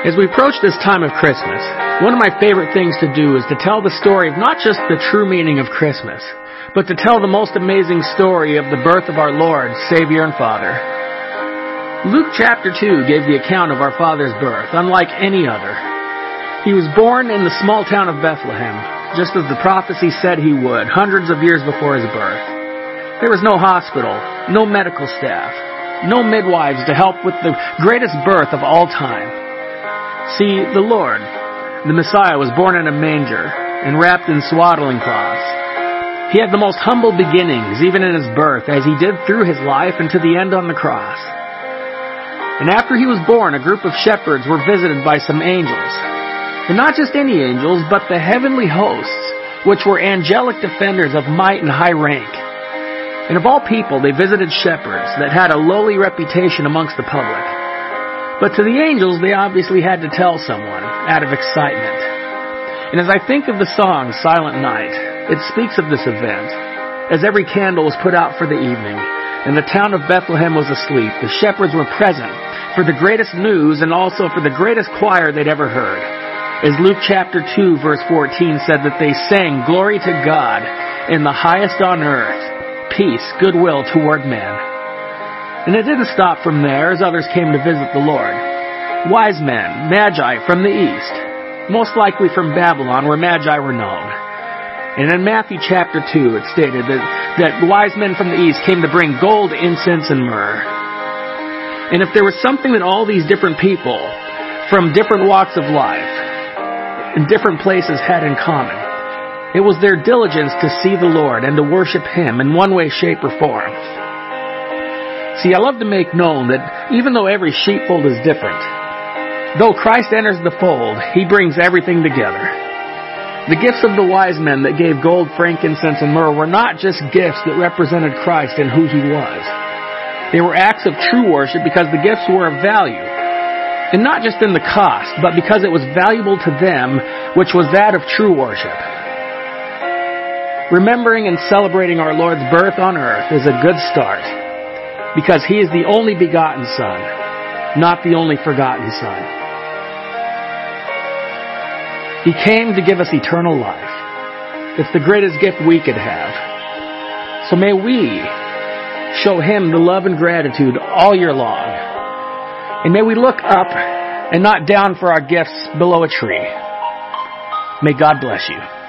As we approach this time of Christmas, one of my favorite things to do is to tell the story of not just the true meaning of Christmas, but to tell the most amazing story of the birth of our Lord, Savior, and Father. Luke chapter 2 gave the account of our Father's birth, unlike any other. He was born in the small town of Bethlehem, just as the prophecy said he would, hundreds of years before his birth. There was no hospital, no medical staff, no midwives to help with the greatest birth of all time. See, the Lord, the Messiah, was born in a manger and wrapped in swaddling cloths. He had the most humble beginnings, even in his birth, as he did through his life and to the end on the cross. And after he was born, a group of shepherds were visited by some angels. And not just any angels, but the heavenly hosts, which were angelic defenders of might and high rank. And of all people, they visited shepherds that had a lowly reputation amongst the public. But to the angels, they obviously had to tell someone out of excitement. And as I think of the song Silent Night, it speaks of this event. As every candle was put out for the evening, and the town of Bethlehem was asleep, the shepherds were present for the greatest news and also for the greatest choir they'd ever heard. As Luke chapter 2 verse 14 said that they sang, Glory to God in the highest on earth, peace, goodwill toward men. And it didn't stop from there as others came to visit the Lord. Wise men, magi from the east, most likely from Babylon where magi were known. And in Matthew chapter 2 it stated that, that wise men from the east came to bring gold, incense, and myrrh. And if there was something that all these different people from different walks of life in different places had in common, it was their diligence to see the Lord and to worship Him in one way, shape, or form. See, I love to make known that even though every sheepfold is different, though Christ enters the fold, He brings everything together. The gifts of the wise men that gave gold, frankincense, and myrrh were not just gifts that represented Christ and who He was. They were acts of true worship because the gifts were of value. And not just in the cost, but because it was valuable to them, which was that of true worship. Remembering and celebrating our Lord's birth on earth is a good start because he is the only begotten Son, not the only forgotten Son. He came to give us eternal life. It's the greatest gift we could have. So may we show him the love and gratitude all year long. And may we look up and not down for our gifts below a tree. May God bless you.